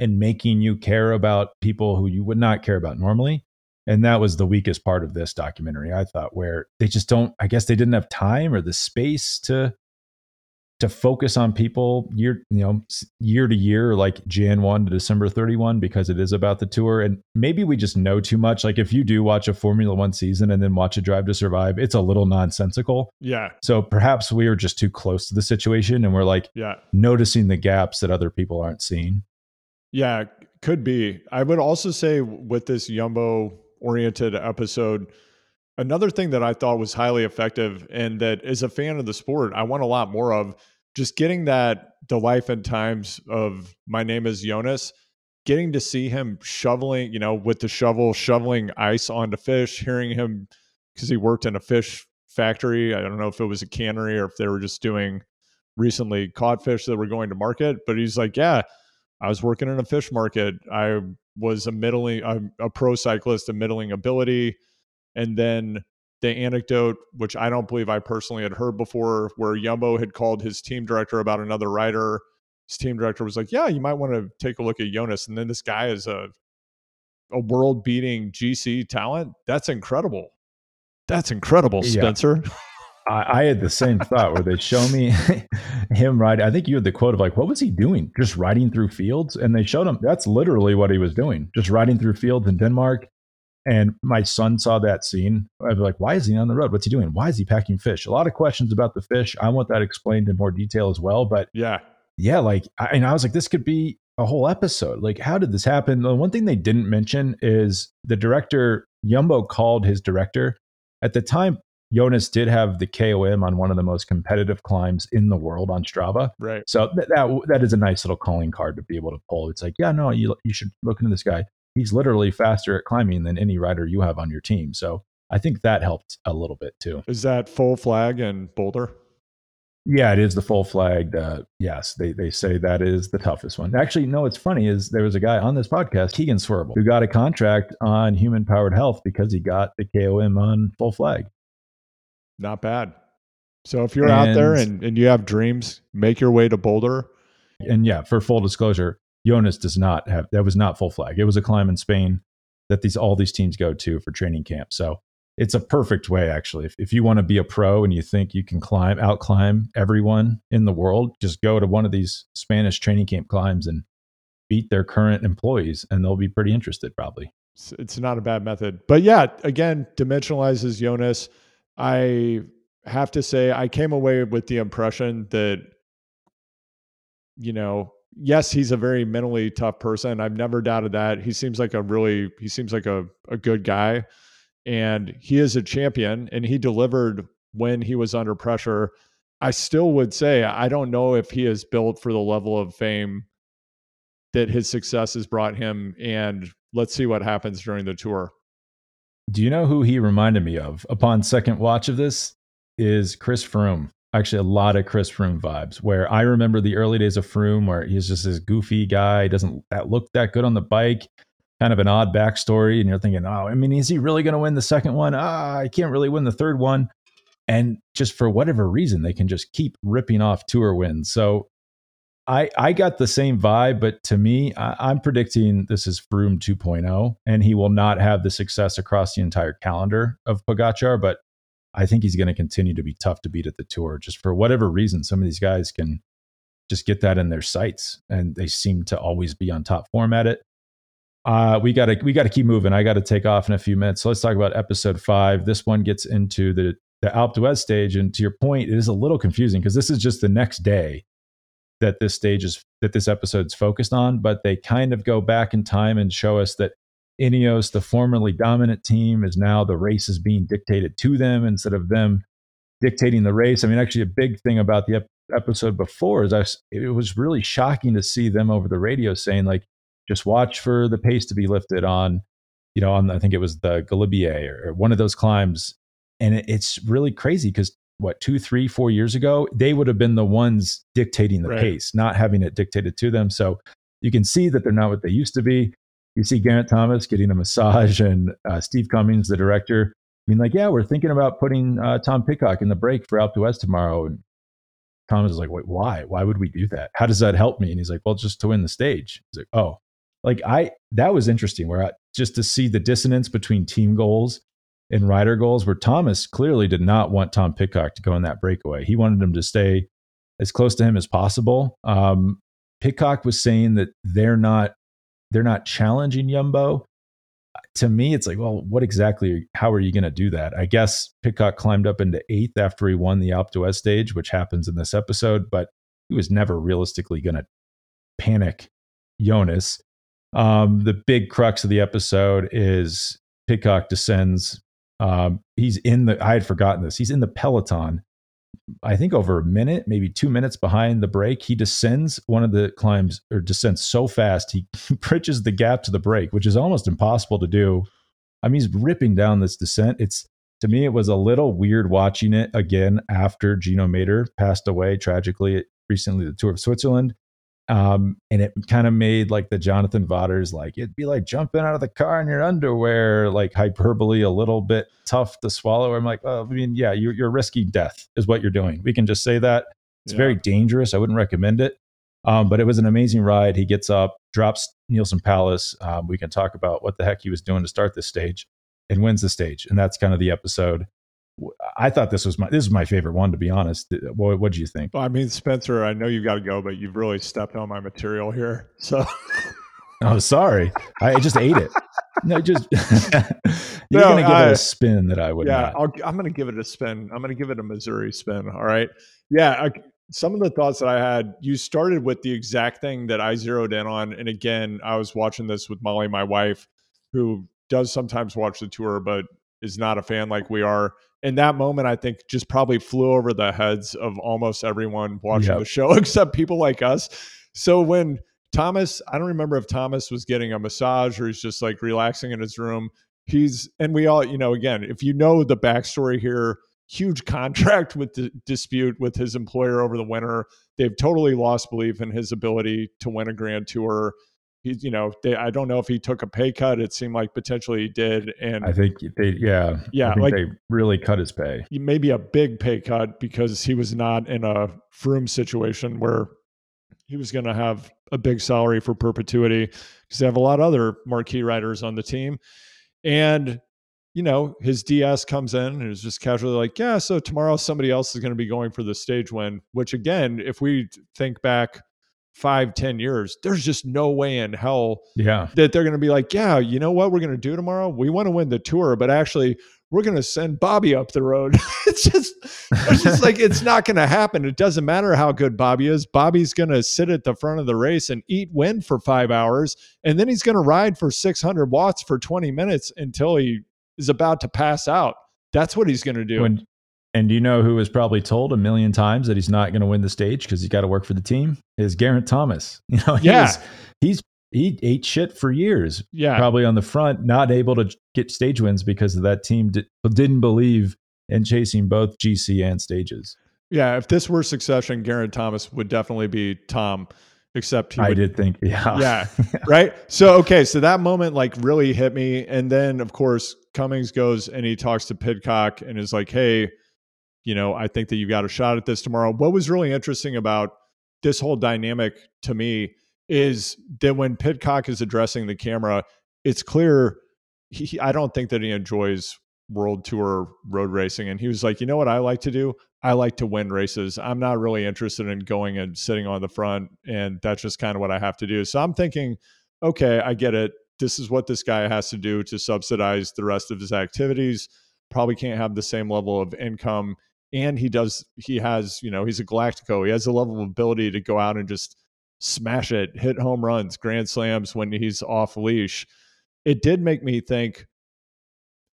and making you care about people who you would not care about normally. And that was the weakest part of this documentary, I thought, where they just don't. I guess they didn't have time or the space to to focus on people year you know year to year like jan 1 to december 31 because it is about the tour. And maybe we just know too much. Like if you do watch a formula 1 season and then watch a drive to survive it's a little nonsensical. Yeah. So perhaps we are just too close to the situation and we're like yeah. noticing the gaps that other people aren't seeing. Yeah could be. I would also say with this Jumbo oriented episode Another thing that I thought was highly effective and that as a fan of the sport, I want a lot more of just getting that the life and times of my name is Jonas, getting to see him shoveling, you know, with the shovel, shoveling ice onto fish, hearing him because he worked in a fish factory. I don't know if it was a cannery or if they were just doing recently caught fish that were going to market, but he's like, yeah, I was working in a fish market. I was a middling, a, a pro cyclist, a middling ability and then the anecdote, which I don't believe I personally had heard before, where Jumbo had called his team director about another rider. His team director was like, "Yeah, you might want to take a look at Jonas." And then this guy is a a world beating GC talent. That's incredible. That's incredible, Spencer. Yeah. I, I, had the same thought where they show me him riding. I think you had the quote of like, "What was he doing? Just riding through fields?" And they showed him that's literally what he was doing, just riding through fields in Denmark. And my son saw that scene. I was like, why is he on the road? What's he doing? Why is he packing fish? A lot of questions about the fish. I want that explained in more detail as well. But yeah, yeah, like, I, and I was like, this could be a whole episode. Like, how did this happen? The one thing they didn't mention is the director, Jumbo called his director. At the time, Jonas did have the KOM on one of the most competitive climbs in the world on Strava. Right. So th- that that is a nice little calling card to be able to pull. It's like, yeah, no, you you should look into this guy he's literally faster at climbing than any rider you have on your team. So I think that helped a little bit too. Is that full flag and Boulder? Yeah, it is the full flagged. Uh, yes, they, they say that is the toughest one. Actually, no, it's funny is there was a guy on this podcast, Keegan Swirbul, who got a contract on human powered health because he got the KOM on full flag. Not bad. So if you're and, out there and, and you have dreams, make your way to Boulder And yeah, for full disclosure, Jonas does not have that was not full flag. It was a climb in Spain that these all these teams go to for training camp. So it's a perfect way actually. If, if you want to be a pro and you think you can climb out climb everyone in the world, just go to one of these Spanish training camp climbs and beat their current employees and they'll be pretty interested probably. It's, not a bad method. But yeah, again, dimensionalizes Jonas. I have to say I came away with the impression that you know, yes, he's a very mentally tough person. I've never doubted that. He seems like a really he seems like a, a good guy and he is a champion and he delivered when he was under pressure. I still would say I don't know if he is built for the level of fame that his success has brought him and let's see what happens during the tour. Do you know who he reminded me of upon second watch of this? Is Chris Froome. Actually, a lot of Chris Froome vibes. Where I remember the early days of Froome, where he's just this goofy guy, doesn't that look that good on the bike, kind of an odd backstory, and you're thinking, oh, I mean, is he really going to win the second one? Ah, I can't really win the third one. And just for whatever reason, they can just keep ripping off tour wins. So I I got the same vibe, but to me, I, am predicting this is Froome 2.0, and he will not have the success across the entire calendar of Pogacar. But I think he's going to continue to be tough to beat at the tour, just for whatever reason. Some of these guys can just get that in their sights, and they seem to always be on top form at it. Uh, we got to we got to keep moving. I got to take off in a few minutes. So let's talk about episode five. This one gets into the the Alpe d'Huez stage, and to your point, it is a little confusing because this is just the next day that this stage is that this episode's focused on, but they kind of go back in time and show us that Ineos, the formerly dominant team, is now the race is being dictated to them instead of them dictating the race. I mean, actually, a big thing about the ep- episode before is I, it was really shocking to see them over the radio saying like, just watch for the pace to be lifted on, you know, on I think it was the Galibier or, or one of those climbs, and it, it's really crazy because what two, three, four years ago, they would have been the ones dictating the right. pace, not having it dictated to them. So you can see that they're not what they used to be. You see Geraint Thomas getting a massage, and uh, Steve Cummings, the director, being like, yeah, we're thinking about putting uh, Tom Pidcock in the break for Alpe d'Huez tomorrow. And Thomas is like, wait, why? Why would we do that? How does that help me? And he's like, well, just to win the stage. He's like, oh, like I, that was interesting where I, just to see the dissonance between team goals and rider goals where Thomas clearly did not want Tom Pidcock to go in that breakaway. He wanted him to stay as close to him as possible. Um, was saying that they're not they're not challenging Yumbo. To me, it's like, well, what exactly? How are you going to do that? I guess Pidcock climbed up into eighth after he won the Alpe d'Huez stage, which happens in this episode, but he was never realistically going to panic Jonas. Um, the big crux of the episode is Pidcock descends um, he's in the, I had forgotten this. He's in the peloton. I think over a minute, maybe two minutes behind the break, he descends one of the climbs or descends so fast he bridges the gap to the break, which is almost impossible to do. I mean, he's ripping down this descent. It's to me, it was a little weird watching it again after Gino Mader passed away tragically recently, the Tour of Switzerland. Um, and it kind of made like the Jonathan Vaughters like it'd be like jumping out of the car in your underwear, like hyperbole, a little bit tough to swallow. I'm like, oh, I mean, yeah, you're, you're risking death, is what you're doing. We can just say that it's yeah. very dangerous. I wouldn't recommend it. Um, but it was an amazing ride. He gets up, drops Neilson Powless. Um, we can talk about what the heck he was doing to start this stage and wins the stage. And that's kind of the episode. I thought this was my this is my favorite one to be honest. Uh, what what do you think? Well, I mean, Spencer, I know you've got to go, but you've really stepped on my material here. So, oh, sorry, I just ate it. No, just you're no, gonna give I, it a spin that I would. Yeah, i am gonna give it a spin. I'm gonna give it a Missouri spin. All right. Yeah. I, some of the thoughts that I had, you started with the exact thing that I zeroed in on, and again, I was watching this with Molly, my wife, who does sometimes watch the tour, but is not a fan like we are in that moment, I think just probably flew over the heads of almost everyone watching yep. the show, except people like us. So when Thomas, I don't remember if Thomas was getting a massage or he's just like relaxing in his room. He's, and we all, you know, again, if you know the backstory here, huge contract with the dispute with his employer over the winter. They've totally lost belief in his ability to win a grand tour he, you know, they, I don't know if he took a pay cut. It seemed like potentially he did, and I think they, yeah, yeah, like they really cut his pay. Maybe a big pay cut because he was not in a Froome situation where he was going to have a big salary for perpetuity because they have a lot of other marquee writers on the team. And, you know, his DS comes in and is just casually like, yeah, so tomorrow somebody else is going to be going for the stage win, which again, if we think back five, ten years, there's just no way in hell Yeah. that they're going to be like, yeah, you know what we're going to do tomorrow? We want to win the tour, but actually, we're going to send Bobby up the road. it's just, it's just like it's not going to happen. It doesn't matter how good Bobby is. Bobby's going to sit at the front of the race and eat wind for five hours, and then he's going to ride for 600 watts for 20 minutes until he is about to pass out. That's what he's going to do. When, and you know who was probably told a million times that he's not going to win the stage because he's got to work for the team? Is Geraint Thomas. You know, he Yeah. was- he's he ate shit for years, yeah, probably on the front, not able to get stage wins because of that team di- didn't believe in chasing both GC and stages. yeah. If this were Succession, Geraint Thomas would definitely be Tom, except he I would did think, yeah, yeah right so okay so that moment like really hit me and then of course cummings goes and he talks to pidcock and is like hey you know i think that you got a shot at this tomorrow. What was really interesting about this whole dynamic to me is that when Pidcock is addressing the camera it's clear he, i don't think that he enjoys world tour road racing. And he was like you know what i like to do? I like to win races. I'm not really interested in going and sitting on the front and that's just kind of what i have to do. So i'm thinking okay i get it. This is what this guy has to do to subsidize the rest of his activities. Probably can't have the same level of income and he does he has you know he's a galactico he has a level of ability to go out and just smash it hit home runs grand slams when he's off leash. It did make me think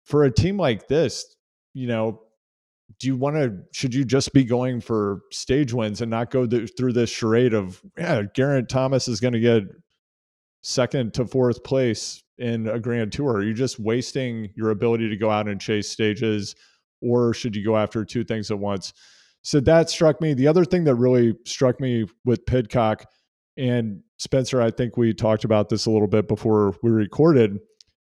for a team like this you know do you want to should you just be going for stage wins and not go th- through this charade of yeah Geraint Thomas is going to get second to fourth place in a grand tour. Are you just wasting your ability to go out and chase stages or should you go after two things at once? So that struck me. The other thing that really struck me with Pidcock and Spencer I think we talked about this a little bit before we recorded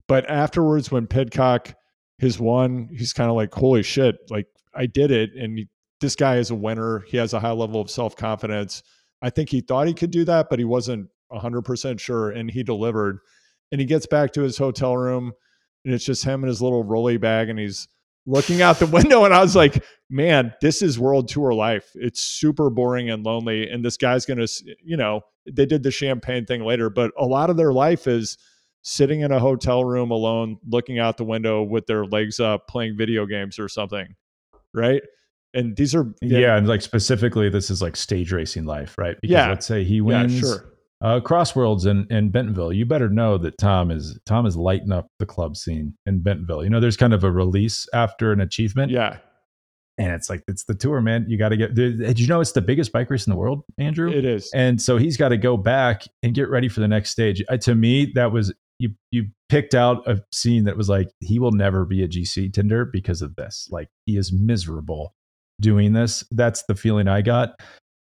but afterwards when Pidcock has won he's kind of like holy shit like I did it and he- this guy is a winner. He has a high level of self-confidence. I think he thought he could do that but he wasn't 100% sure and he delivered. And he gets back to his hotel room and it's just him and his little rolly bag and he's looking out the window and I was like man this is world tour life it's super boring and lonely and this guy's going to you know they did the champagne thing later but a lot of their life is sitting in a hotel room alone looking out the window with their legs up playing video games or something right and these are yeah, and like specifically, this is like stage racing life, right? Because Yeah. let's say he yeah wins sure uh, Crossworlds in, in Bentonville. You better know that Tom is Tom is lighting up the club scene in Bentonville. You know, there's kind of a release after an achievement, yeah and it's like it's the tour, man. You got to get. Did, did you know it's the biggest bike race in the world, Andrew? it is and so he's got to go back and get ready for the next stage. Uh, to me, that was you. You picked out a scene that was like he will never be a GC tender because of this. Like he is miserable doing this. That's the feeling I got.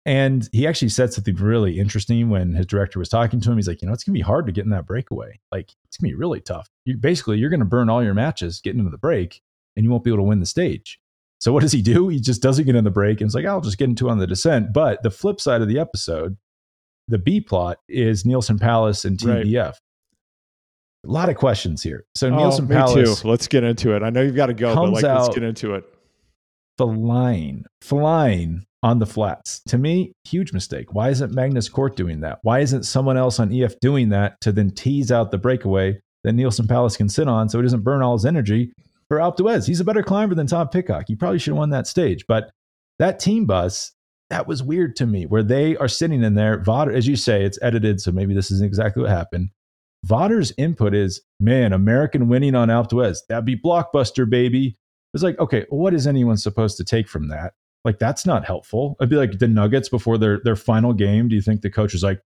And he actually said something really interesting when his director was talking to him. He's like, you know, it's gonna be hard to get in that breakaway. Like it's gonna be really tough. You basically you're gonna burn all your matches getting into the break, and you won't be able to win the stage. So what does he do? He just doesn't get in the break and it's like, I'll just get into it on the descent. But the flip side of the episode, the B plot is Neilson Powless and Right. TBF. A lot of questions here. So oh, Nielsen me Palace too let's get into it i know you've got to go but like let's get into it flying, flying on the flats. To me, huge mistake. Why isn't Magnus Cort doing that? Why isn't someone else on EF doing that to then tease out the breakaway that Neilson Powless can sit on so he doesn't burn all his energy for Alpe d'Huez? He's a better climber than Tom Pidcock. He probably should have won that stage. But that team bus, that was weird to me, where they are sitting in there. Vod, as you say, it's edited, so maybe this isn't exactly what happened. Vaughters' input is, man, American winning on Alpe d'Huez. That'd be blockbuster, baby. It's like, okay, what is anyone supposed to take from that? Like, that's not helpful. I'd be like the Nuggets before their their final game. Do you think the coach is like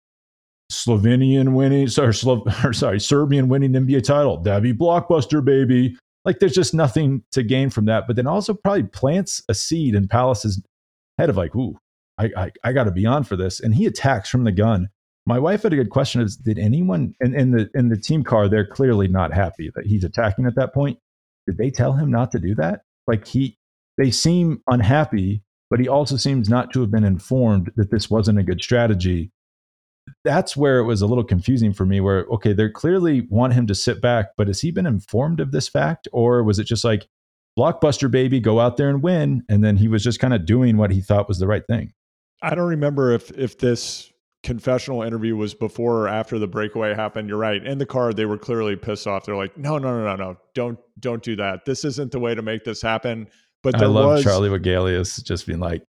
Slovenian winning, sorry, Slo- or sorry, Serbian winning NBA title? That'd be blockbuster, baby. Like, there's just nothing to gain from that. But then also probably plants a seed in Powless's head of like, ooh, I I, I got to be on for this. And he attacks from the gun. My wife had a good question: Is did anyone in, in the in the team car? They're clearly not happy that he's attacking at that point. Did they tell him not to do that? Like he, they seem unhappy, but he also seems not to have been informed that this wasn't a good strategy. that's where it was a little confusing for me. Where okay, they clearly want him to sit back, but has he been informed of this fact, or was it just like blockbuster baby, go out there and win, and then he was just kind of doing what he thought was the right thing? I don't remember if if this confessional interview was before or after the breakaway happened. You're right. In the car, they were clearly pissed off. They're like, no, no, no, no, no, don't don't do that. This isn't the way to make this happen. But I love was, Charlie Wegelius just being like,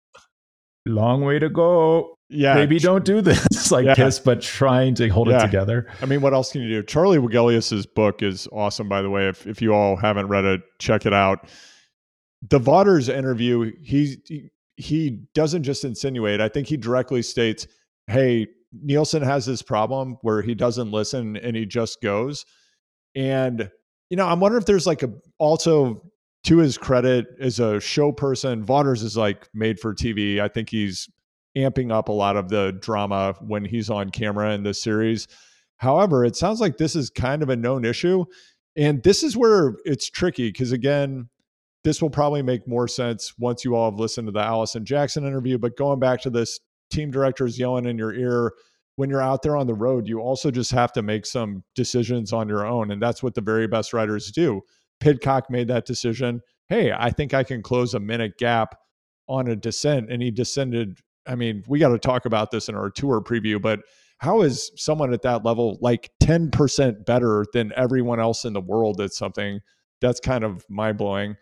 long way to go. Yeah. Maybe don't do this. like yeah. but trying to hold yeah. it together. I mean, what else can you do? Charlie Wegelius's book is awesome, by the way. If if you all haven't read it, check it out. The Vaughters interview, he he doesn't just insinuate. I think he directly states, "Hey, Neilson has this problem where he doesn't listen and he just goes." And you know, I'm wondering if there's like a also to his credit as a show person, Vaughters is like made for TV. I think he's amping up a lot of the drama when he's on camera in this series. However, it sounds like this is kind of a known issue. And this is where it's tricky because, again, this will probably make more sense once you all have listened to the Alison Jackson interview. But going back to this team directors yelling in your ear when you're out there on the road, you also just have to make some decisions on your own. And that's what the very best writers do. Pidcock made that decision. Hey, I think I can close a minute gap on a descent. And he descended. I mean, we got to talk about this in our tour preview, but how is someone at that level like 10% better than everyone else in the world at something that's kind of mind blowing?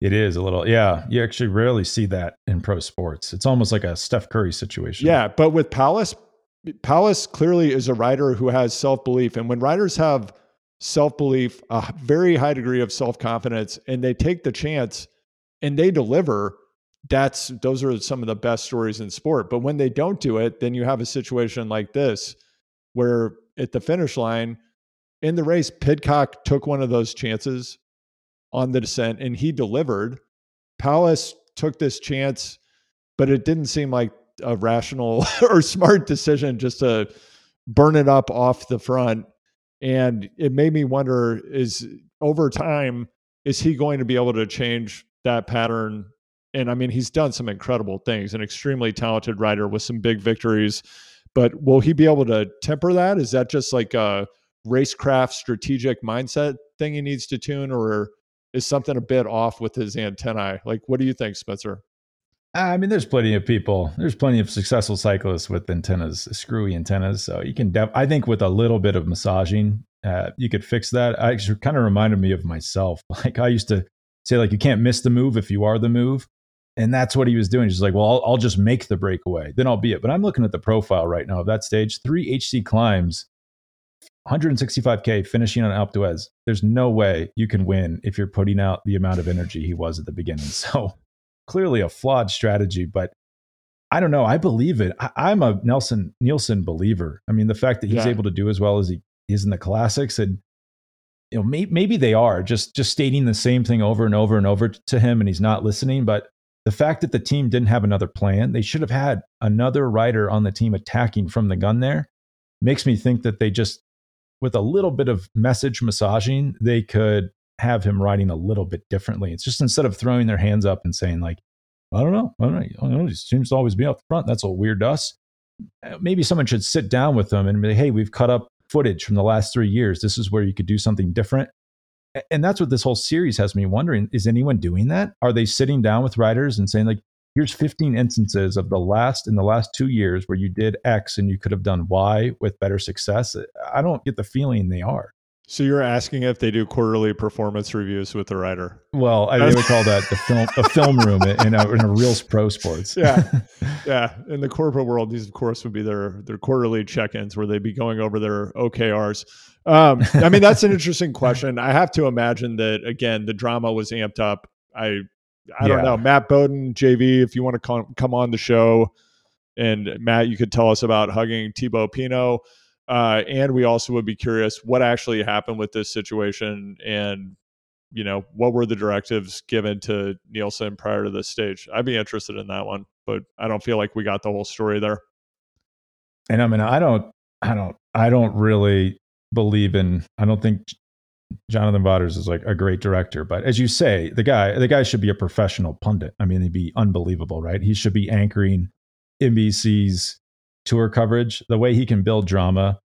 It is a little, yeah. You actually rarely see that in pro sports. It's almost like a Steph Curry situation. Yeah, but with Powless, Powless clearly is a writer who has self belief, and when writers have self belief, a very high degree of self confidence, and they take the chance and they deliver. That's those are some of the best stories in sport. But when they don't do it, then you have a situation like this where at the finish line in the race, Pidcock took one of those chances on the descent and he delivered. Powless took this chance, but it didn't seem like a rational or smart decision just to burn it up off the front. And it made me wonder is uh, over time, is he going to be able to change that pattern? And I mean, he's done some incredible things, an extremely talented writer with some big victories. But will he be able to temper that? Is that just like a racecraft strategic mindset thing he needs to tune, or is something a bit off with his antennae? Like, what do you think, Spencer? I mean, there's plenty of people. There's plenty of successful cyclists with antennas, screwy antennas. So you can. Def- I think with a little bit of massaging, uh, you could fix that. I actually kind of reminded me of myself. Like I used to say, like you can't miss the move if you are the move, and that's what he was doing. He's like, well, I'll, I'll just make the breakaway, then I'll be it. But I'm looking at the profile right now of that stage. Three HC climbs, 165k finishing on Alpe d'Huez. There's no way you can win if you're putting out the amount of energy he was at the beginning. So clearly a flawed strategy, but I don't know. I believe it. I, am a Nelson Nielsen believer. I mean, the fact that he's yeah. able to do as well as he is in the classics, and you know, may, maybe they are just just stating the same thing over and over and over to him, and he's not listening. But the fact that the team didn't have another plan, they should have had another rider on the team attacking from the gun. There makes me think that they just, with a little bit of message massaging, they could have him writing a little bit differently. It's just instead of throwing their hands up and saying like, I don't know, I don't know, he seems to always be up front. That's a weird to us. Uh, maybe someone should sit down with them and be, hey, we've cut up footage from the last three years. This is where you could do something different. And that's what this whole series has me wondering: is anyone doing that? Are they sitting down with writers and saying like, here's 15 instances of the last in the last two years where you did X and you could have done Y with better success? I don't get the feeling they are. So you're asking if they do quarterly performance reviews with the writer? Well, I would call that the film a film room in a, in a real pro sports. yeah, yeah. In the corporate world, these of course would be their their quarterly check-ins where they'd be going over their OKRs. Um, I mean, that's an interesting question. I have to imagine that again, the drama was amped up. I I don't know, Matt Bowden, JV, if you want to come come on the show, and Matt, you could tell us about hugging Thibaut Pinot uh, and we also would be curious what actually happened with this situation and you know what were the directives given to Neilson prior to this stage. I'd be interested in that one, but I don't feel like we got the whole story there. And I mean, I don't, I don't, I don't really believe in. I don't think Jonathan Vaughters is like a great director, but as you say, the guy, the guy should be a professional pundit. I mean, he'd be unbelievable, right? He should be anchoring NBC's tour coverage, the way he can build drama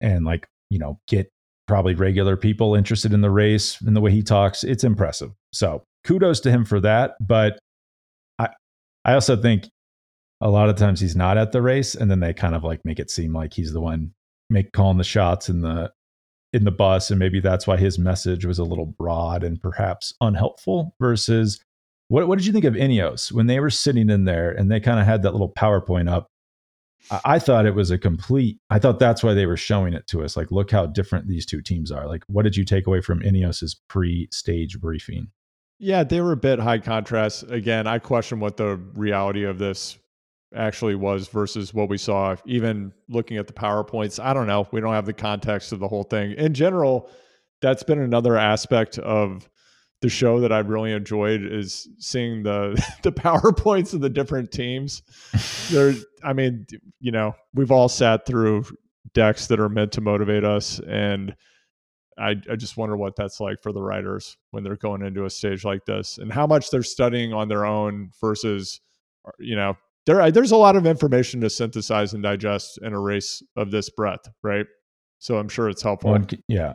and like, you know, get probably regular people interested in the race and the way he talks, it's impressive. So kudos to him for that. But I I also think a lot of times he's not at the race and then they kind of like make it seem like he's the one make calling the shots in the in the bus and maybe that's why his message was a little broad and perhaps unhelpful versus what, what did you think of Ineos when they were sitting in there and they kind of had that little PowerPoint up? I, thought it was a complete. I thought that's why they were showing it to us. Like, look how different these two teams are. Like, what did you take away from Ineos's pre-stage briefing? Yeah, they were a bit high contrast. Again, I question what the reality of this actually was versus what we saw. Even looking at the PowerPoints, I don't know. We don't have the context of the whole thing. In general, that's been another aspect of the show that I've really enjoyed is seeing the the powerpoints of the different teams. There, I mean, you know, we've all sat through decks that are meant to motivate us, and I, I just wonder what that's like for the writers when they're going into a stage like this, and how much they're studying on their own versus, uh, you know, there there's a lot of information to synthesize and digest in a race of this breadth, right? So I'm sure it's helpful. Yeah,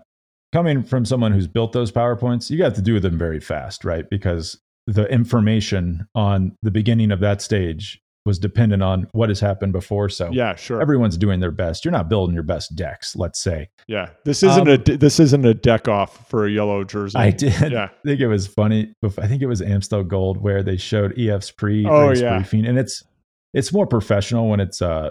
coming from someone who's built those PowerPoints, you got to do them very fast, right? Because the information on the beginning of that stage was dependent on what has happened before. So yeah, sure. Everyone's doing their best. You're not building your best decks, let's say. Yeah, this isn't um, a this isn't a deck off for a yellow jersey. I did. Yeah. I think it was funny. I think it was Amstel Gold where they showed EF's pre oh, yeah. briefing, and it's it's more professional when it's uh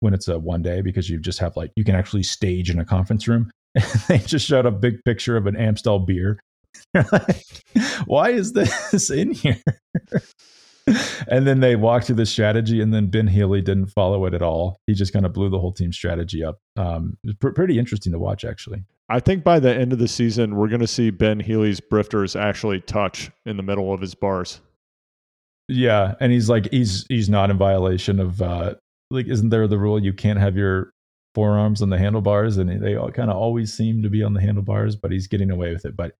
when it's a one day because you just have like you can actually stage in a conference room. they just showed a big picture of an Amstel beer. like, Why is this in here? and then they walked through the strategy, and then Ben Healy didn't follow it at all. He just kind of blew the whole team strategy up. Um, it was pr- pretty interesting to watch, actually. I think by the end of the season, we're going to see Ben Healy's brifters actually touch in the middle of his bars. Yeah, and he's like he's he's not in violation of uh like isn't there the rule you can't have your forearms on the handlebars, and they all kind of always seem to be on the handlebars, but he's getting away with it. But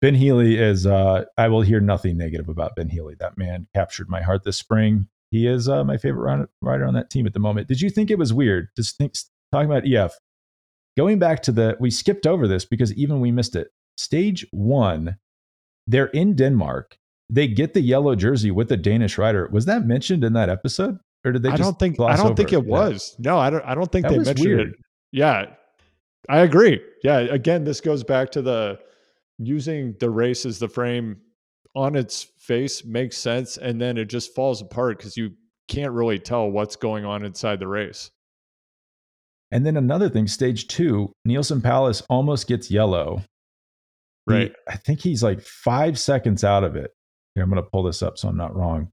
Ben Healy is, uh, I will hear nothing negative about Ben Healy. That man captured my heart this spring. He is uh, my favorite rider on that team at the moment. Did you think it was weird? Just think, talking about EF, going back to the, we skipped over this because even we missed it. Stage one, they're in Denmark. They get the yellow jersey with the Danish rider. Was that mentioned in that episode? Or did they? I don't think. I don't over? think it was. No, I don't. I don't think that they mentioned weird. it. Yeah, I agree. Yeah, again, this goes back to the using the race as the frame on its face makes sense, and then it just falls apart because you can't really tell what's going on inside the race. And then another thing, stage two, Neilson Powless almost gets yellow. Right. He, I think he's like five seconds out of it. Here, I'm going to pull this up so I'm not wrong.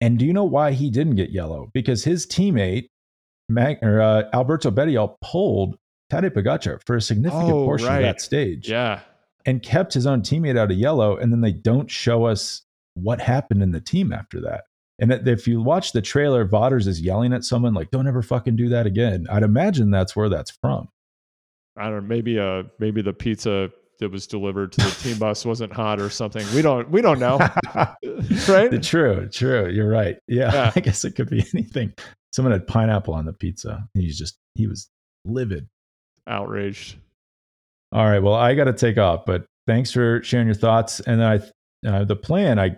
And do you know why he didn't get yellow? Because his teammate, Mag, or, uh, Alberto Bettiol, pulled Tadej Pogacar for a significant oh, portion right. of that stage. Yeah. And kept his own teammate out of yellow. And then they don't show us what happened in the team after that. And if you watch the trailer, Vaughters is yelling at someone like, "Don't ever fucking do that again." I'd imagine that's where that's from. I don't know. Maybe uh, maybe the pizza that was delivered to the team bus wasn't hot or something. We don't we don't know. right? True, true. You're right. Yeah, yeah, I guess it could be anything. Someone had pineapple on the pizza. He's just he was livid. Outraged. All right. Well, I got to take off, but thanks for sharing your thoughts. And I uh, the plan I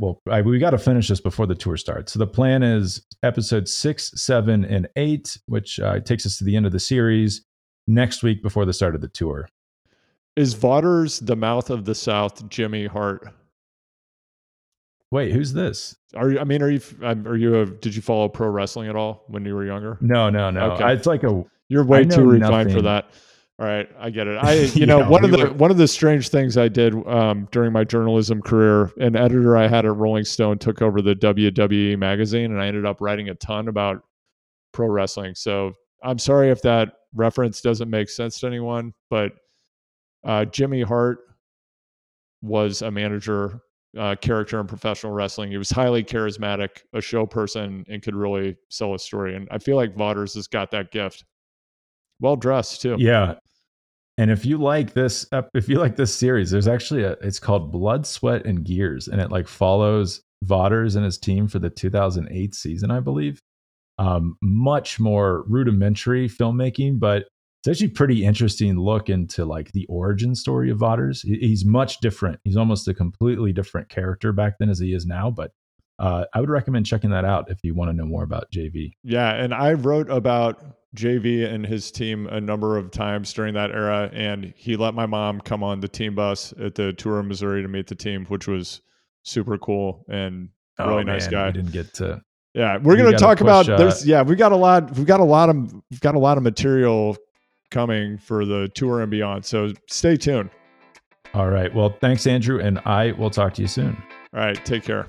well, I, we got to finish this before the tour starts. So the plan is episode six, seven, and eight, which uh, takes us to the end of the series next week before the start of the tour. Is Vaughters the mouth of the South, Jimmy Hart? Wait, who's this? Are you? I mean, are you? Um, are you? A, did you follow pro wrestling at all when you were younger? No, no, no. Okay. it's like a. You're way too refined nothing. for that. All right, I get it. I, you know, one of the were... one of the strange things I did um, during my journalism career, an editor I had at Rolling Stone took over the WWE magazine, and I ended up writing a ton about pro wrestling. So I'm sorry if that reference doesn't make sense to anyone, but uh, Jimmy Hart was a manager uh, character in professional wrestling. He was highly charismatic, a show person, and could really sell a story. And I feel like Vaughters has got that gift. Well dressed too. Yeah. And if you like this, if you like this series, there's actually a. It's called Blood, Sweat, and Gears, and it like follows Vaughters and his team for the 2008 season, I believe. um, much more rudimentary filmmaking, but it's actually pretty interesting look into like the origin story of Vaughters. He's much different. He's almost a completely different character back then as he is now, but uh, I would recommend checking that out if you want to know more about JV. Yeah, and I wrote about JV and his team a number of times during that era, and he let my mom come on the team bus at the tour of Missouri to meet the team, which was super cool and really oh, nice guy. I didn't get to. Yeah, we're gonna talk push, about. Uh, there's yeah, we got a lot. We've got a lot of we've got a lot of material coming for the tour and beyond. So stay tuned. All right. Well, thanks, Andrew, and I will talk to you soon. All right. Take care.